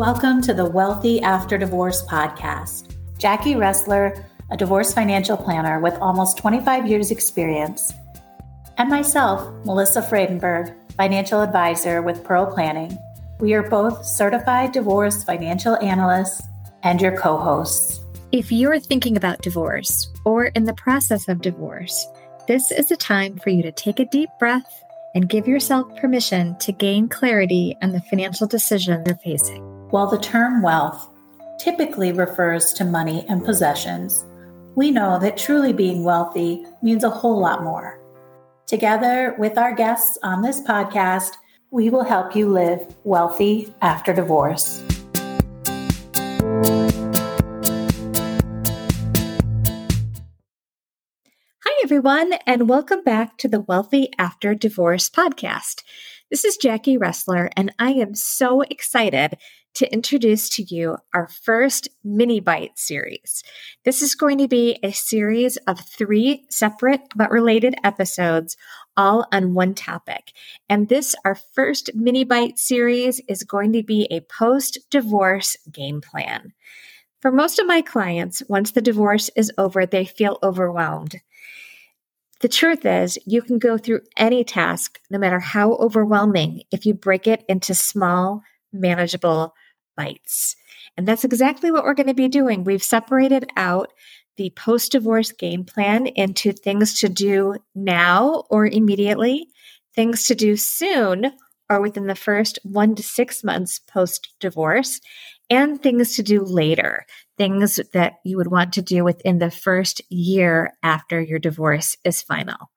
Welcome to the Wealthy After Divorce podcast. Jacki Roessler, a divorce financial planner with almost 25 years' experience, and myself, Melissa Fradenburg, financial advisor with Pearl Planning. We are both certified divorce financial analysts and your co hosts. If you're thinking about divorce or in the process of divorce, this is a time for you to take a deep breath and give yourself permission to gain clarity on the financial decision you're facing. While the term wealth typically refers to money and possessions, we know that truly being wealthy means a whole lot more. Together with our guests on this podcast, we will help you live wealthy after divorce. Hi, everyone, and welcome back to the Wealthy After Divorce podcast. This is Jacki Roessler, and I am so excited to introduce to you our first mini bite series. This is going to be a series of three separate but related episodes, all on one topic. And this, our first mini bite series, is going to be a post divorce game plan. For most of my clients, once the divorce is over, they feel overwhelmed. The truth is, you can go through any task, no matter how overwhelming, if you break it into small, manageable bites. And that's exactly what we're going to be doing. We've separated out the post divorce game plan into things to do now or immediately, things to do soon or within the first one to six months post divorce, and things to do later, things that you would want to do within the first year after your divorce is final.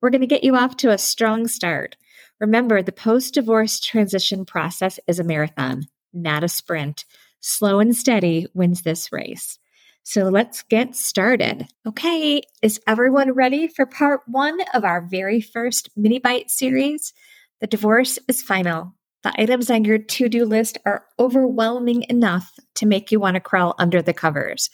We're going to get you off to a strong start. Remember, the post divorce transition process is a marathon not a sprint. Slow and steady wins this race. So let's get started. Okay, is everyone ready for part one of our very first mini bite series? The divorce is final. The items on your to do list are overwhelming enough to make you want to crawl under the covers.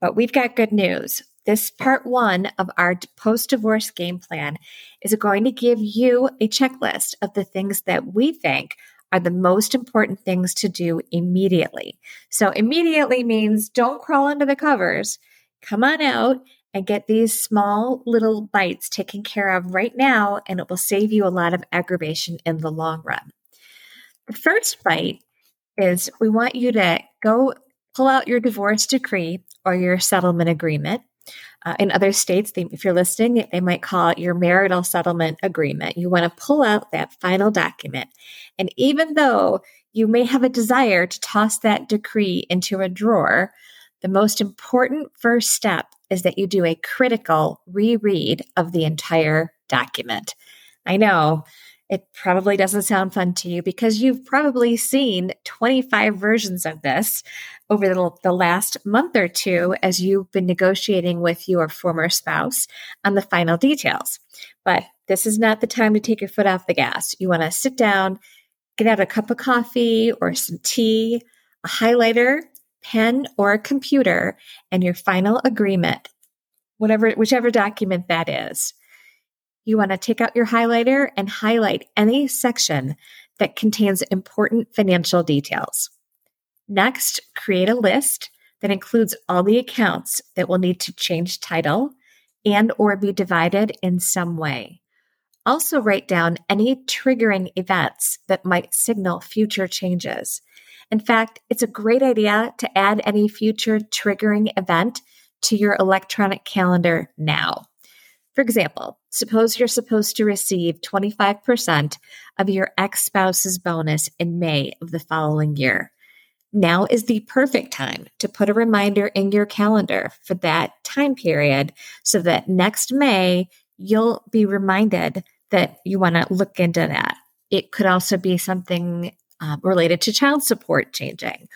But we've got good news. This part one of our post divorce game plan is going to give you a checklist of the things that we think are the most important things to do immediately. So, immediately means don't crawl under the covers. Come on out and get these small little bites taken care of right now, and it will save you a lot of aggravation in the long run. The first bite is we want you to go pull out your divorce decree or your settlement agreement uh, in other states, they, if you're listening, they might call it your marital settlement agreement. You want to pull out that final document. And even though you may have a desire to toss that decree into a drawer, the most important first step is that you do a critical reread of the entire document. I know it probably doesn't sound fun to you because you've probably seen 25 versions of this over the, the, last month or two as you've been negotiating with your former spouse on the final details. But this is not the time to take your foot off the gas. You want to sit down, get out a cup of coffee or some tea, a highlighter, pen, or a computer, and your final agreement, whatever, whichever document that is you want to take out your highlighter and highlight any section that contains important financial details. Next, create a list that includes all the accounts that will need to change title and or be divided in some way. Also write down any triggering events that might signal future changes. In fact, it's a great idea to add any future triggering event to your electronic calendar now. For example, suppose you're supposed to receive 25% of your ex spouse's bonus in May of the following year. Now is the perfect time to put a reminder in your calendar for that time period so that next May you'll be reminded that you want to look into that. It could also be something um, related to child support changing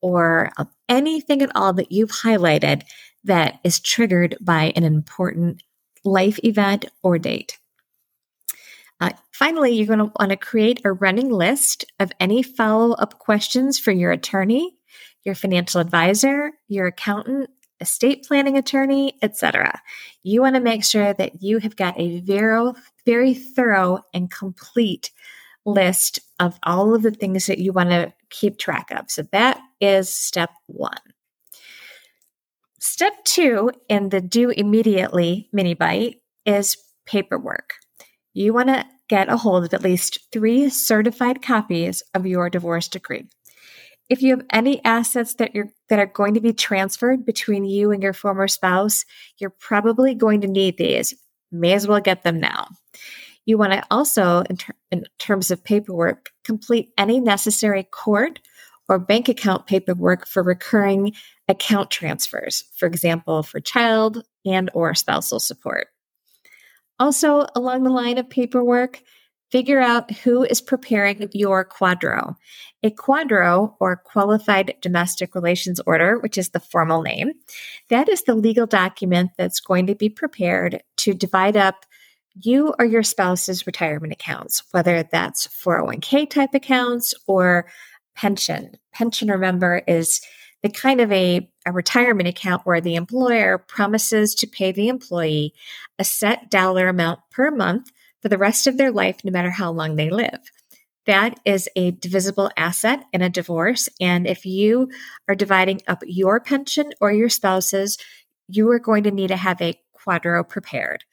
or uh, anything at all that you've highlighted that is triggered by an important life event, or date. Uh, finally, you're going to want to create a running list of any follow up questions for your attorney, your financial advisor, your accountant, estate planning attorney, etc. You want to make sure that you have got a very, very thorough and complete list of all of the things that you want to keep track of. So that is step one. Step two in the do immediately mini bite is paperwork. You want to get a hold of at least three certified copies of your divorce decree. If you have any assets that you're that are going to be transferred between you and your former spouse, you're probably going to need these. May as well get them now. You want to also, in, ter- in terms of paperwork, complete any necessary court or bank account paperwork for recurring account transfers, for example, for child and or spousal support. Also, along the line of paperwork, figure out who is preparing your QDRO. A QDRO, or Qualified Domestic Relations Order, which is the formal name, that is the legal document that's going to be prepared to divide up you or your spouse's retirement accounts, whether that's 401k type accounts or pension. Pension, remember, is the kind of a, a retirement account where the employer promises to pay the employee a set dollar amount per month for the rest of their life, no matter how long they live. That is a divisible asset in a divorce. And if you are dividing up your pension or your spouse's, you are going to need to have a QDRO prepared.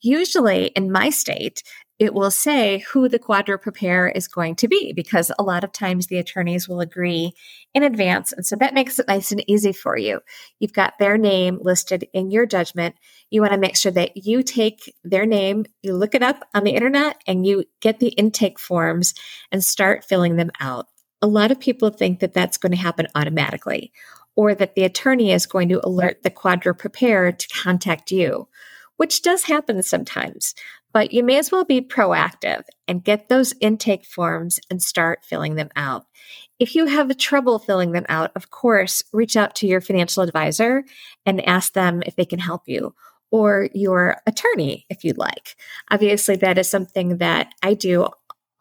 Usually in my state, it will say who the QDRO preparer is going to be because a lot of times the attorneys will agree in advance. And so that makes it nice and easy for you. You've got their name listed in your judgment. You want to make sure that you take their name, you look it up on the internet, and you get the intake forms and start filling them out. A lot of people think that that's going to happen automatically or that the attorney is going to alert the QDRO preparer to contact you which does happen sometimes, but you may as well be proactive and get those intake forms and start filling them out. If you have trouble filling them out, of course, reach out to your financial advisor and ask them if they can help you or your attorney if you'd like. Obviously, that is something that I do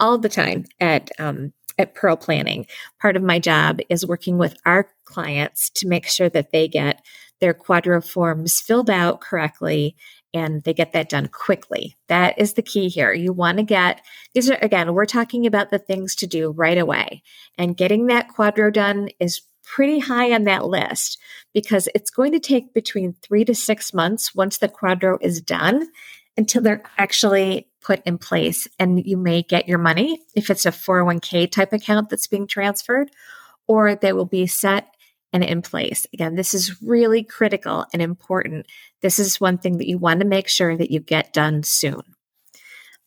all the time at um, at Pearl Planning. Part of my job is working with our clients to make sure that they get their QDRO forms filled out correctly and they get that done quickly. That is the key here. You want to get these are again, we're talking about the things to do right away. And getting that QDRO done is pretty high on that list because it's going to take between 3 to 6 months once the QDRO is done until they're actually put in place and you may get your money if it's a 401k type account that's being transferred or they will be set and in place. Again, this is really critical and important. This is one thing that you want to make sure that you get done soon.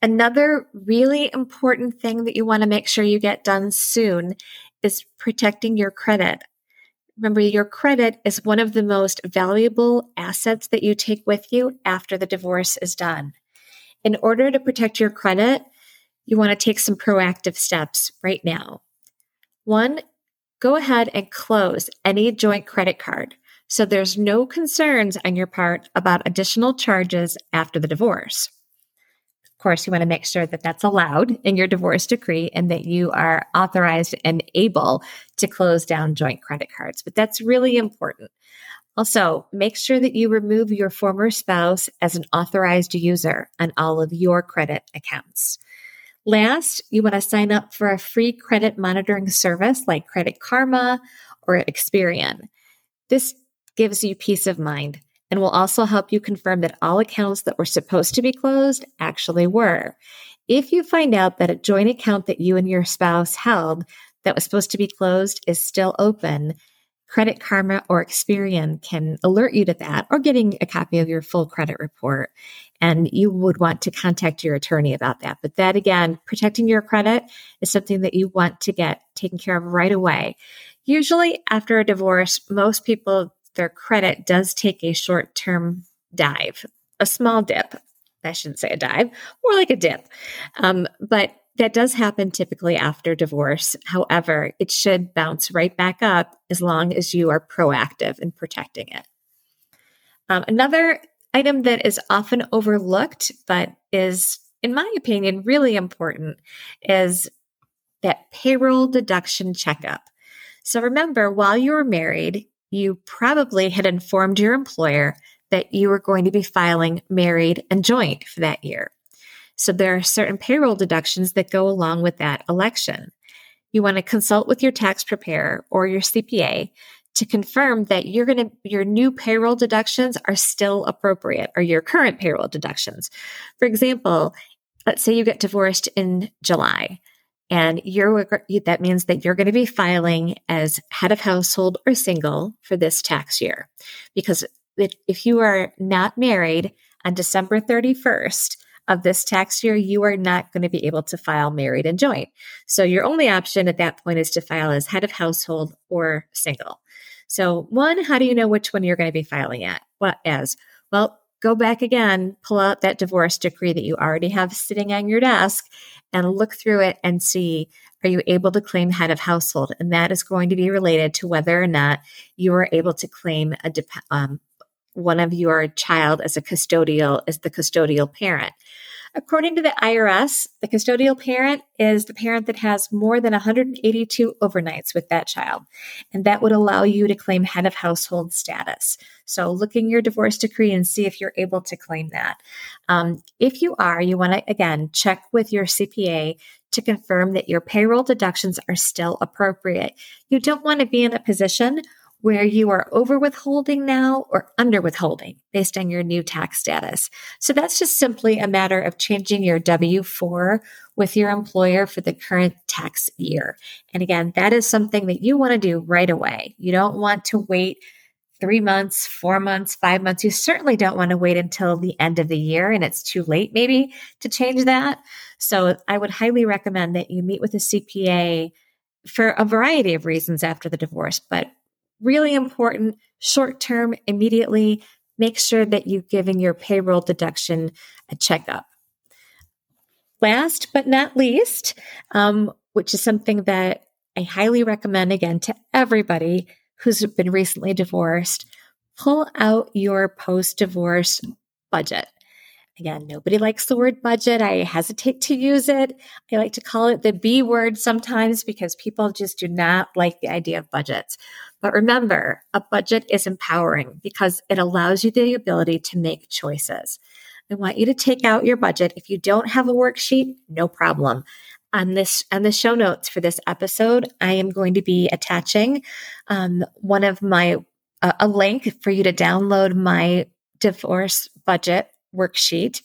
Another really important thing that you want to make sure you get done soon is protecting your credit. Remember, your credit is one of the most valuable assets that you take with you after the divorce is done. In order to protect your credit, you want to take some proactive steps right now. One go ahead and close any joint credit card so there's no concerns on your part about additional charges after the divorce. Of course, you want to make sure that that's allowed in your divorce decree and that you are authorized and able to close down joint credit cards. But that's really important. Also, make sure that you remove your former spouse as an authorized user on all of your credit accounts. Last, you want to sign up for a free credit monitoring service like Credit Karma or Experian. This gives you peace of mind and will also help you confirm that all accounts that were supposed to be closed actually were. If you find out that a joint account that you and your spouse held that was supposed to be closed is still open, Credit Karma or Experian can alert you to that or getting a copy of your full credit report. And you would want to contact your attorney about that. But that again, protecting your credit is something that you want to get taken care of right away. Usually after a divorce, most people, their credit does take a short term dive, a small dip. I shouldn't say a dive, more like a dip. Um, but that does happen typically after divorce. However, it should bounce right back up as long as you are proactive in protecting it. Um, another item that is often overlooked, but is, in my opinion, really important is that payroll deduction checkup. So remember, while you were married, you probably had informed your employer that you were going to be filing married and joint for that year. So there are certain payroll deductions that go along with that election. you want to consult with your tax preparer or your CPA to confirm that you're going to your new payroll deductions are still appropriate or your current payroll deductions. For example, let's say you get divorced in July and you're that means that you're going to be filing as head of household or single for this tax year because if you are not married on December 31st of this tax year, you are not going to be able to file married and joint. So your only option at that point is to file as head of household or single. So one, how do you know which one you're going to be filing at? What as? Well, go back again, pull out that divorce decree that you already have sitting on your desk and look through it and see are you able to claim head of household? And that is going to be related to whether or not you are able to claim a um, one of your child as a custodial, as the custodial parent. According to the IRS, the custodial parent is the parent that has more than 182 overnights with that child. And that would allow you to claim head of household status. So look in your divorce decree and see if you're able to claim that. Um, if you are, you want to, again, check with your CPA to confirm that your payroll deductions are still appropriate. You don't want to be in a position where you are over withholding now or under withholding based on your new tax status. So that's just simply a matter of changing your W 4 with your employer for the current tax year. And again, that is something that you want to do right away. You don't want to wait three months, four months, five months. You certainly don't want to wait until the end of the year and it's too late maybe to change that. So I would highly recommend that you meet with a CPA for a variety of reasons after the divorce, but really important short term, immediately, make sure that you're giving your payroll deduction a checkup. Last but not least, um, which is something that I highly recommend again to everybody who's been recently divorced, pull out your post divorce budget. Again, nobody likes the word budget. I hesitate to use it. I like to call it the B word sometimes because people just do not like the idea of budgets. But remember, a budget is empowering because it allows you the ability to make choices. I want you to take out your budget. If you don't have a worksheet, no problem. On this on the show notes for this episode, I am going to be attaching um, one of my uh, a link for you to download my divorce budget worksheet.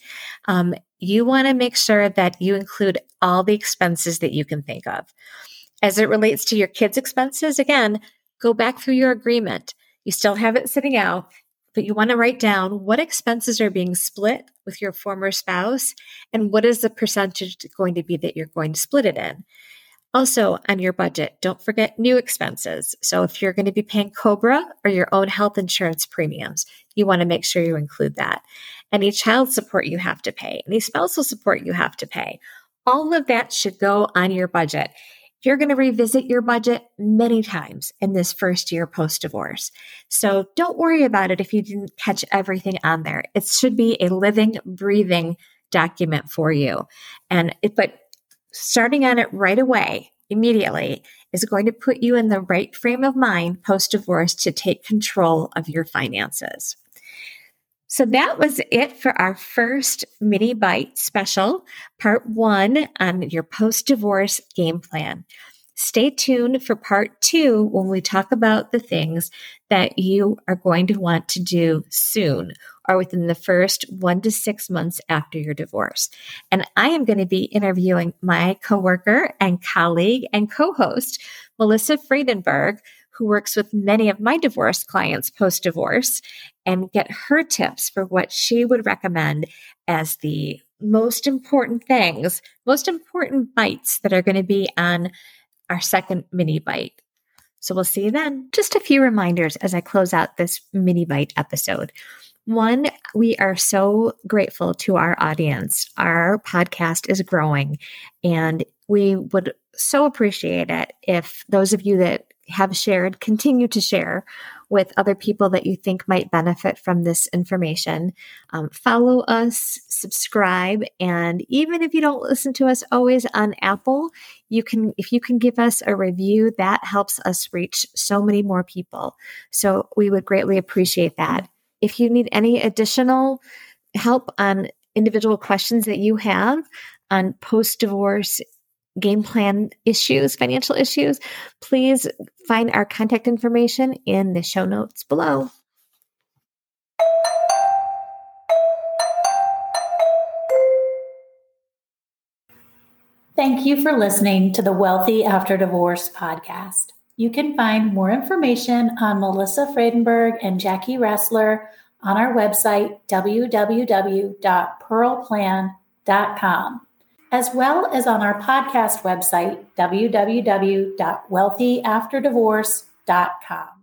Um, you want to make sure that you include all the expenses that you can think of. As it relates to your kids' expenses, again, go back through your agreement. You still have it sitting out, but you want to write down what expenses are being split with your former spouse and what is the percentage going to be that you're going to split it in. Also, on your budget, don't forget new expenses. So, if you're going to be paying Cobra or your own health insurance premiums, you want to make sure you include that. Any child support you have to pay, any spousal support you have to pay, all of that should go on your budget. You're going to revisit your budget many times in this first year post divorce. So don't worry about it if you didn't catch everything on there. It should be a living, breathing document for you. And it, but starting on it right away, immediately, is going to put you in the right frame of mind post divorce to take control of your finances. So that was it for our first mini bite special, part one on your post divorce game plan. Stay tuned for part two when we talk about the things that you are going to want to do soon or within the first one to six months after your divorce. And I am going to be interviewing my coworker and colleague and co-host, Melissa Fradenburg, who works with many of my divorce clients post divorce and get her tips for what she would recommend as the most important things, most important bites that are going to be on our second mini bite. So we'll see you then. Just a few reminders as I close out this mini bite episode. One, we are so grateful to our audience. Our podcast is growing and we would so appreciate it if those of you that have shared, continue to share with other people that you think might benefit from this information. Um, follow us, subscribe, and even if you don't listen to us always on Apple, you can, if you can give us a review, that helps us reach so many more people. So we would greatly appreciate that. If you need any additional help on individual questions that you have on post divorce game plan issues, financial issues, please find our contact information in the show notes below. Thank you for listening to the Wealthy After Divorce podcast. You can find more information on Melissa Fradenburg and Jacki Roessler on our website, www.pearlplan.com, as well as on our podcast website, www.wealthyafterdivorce.com.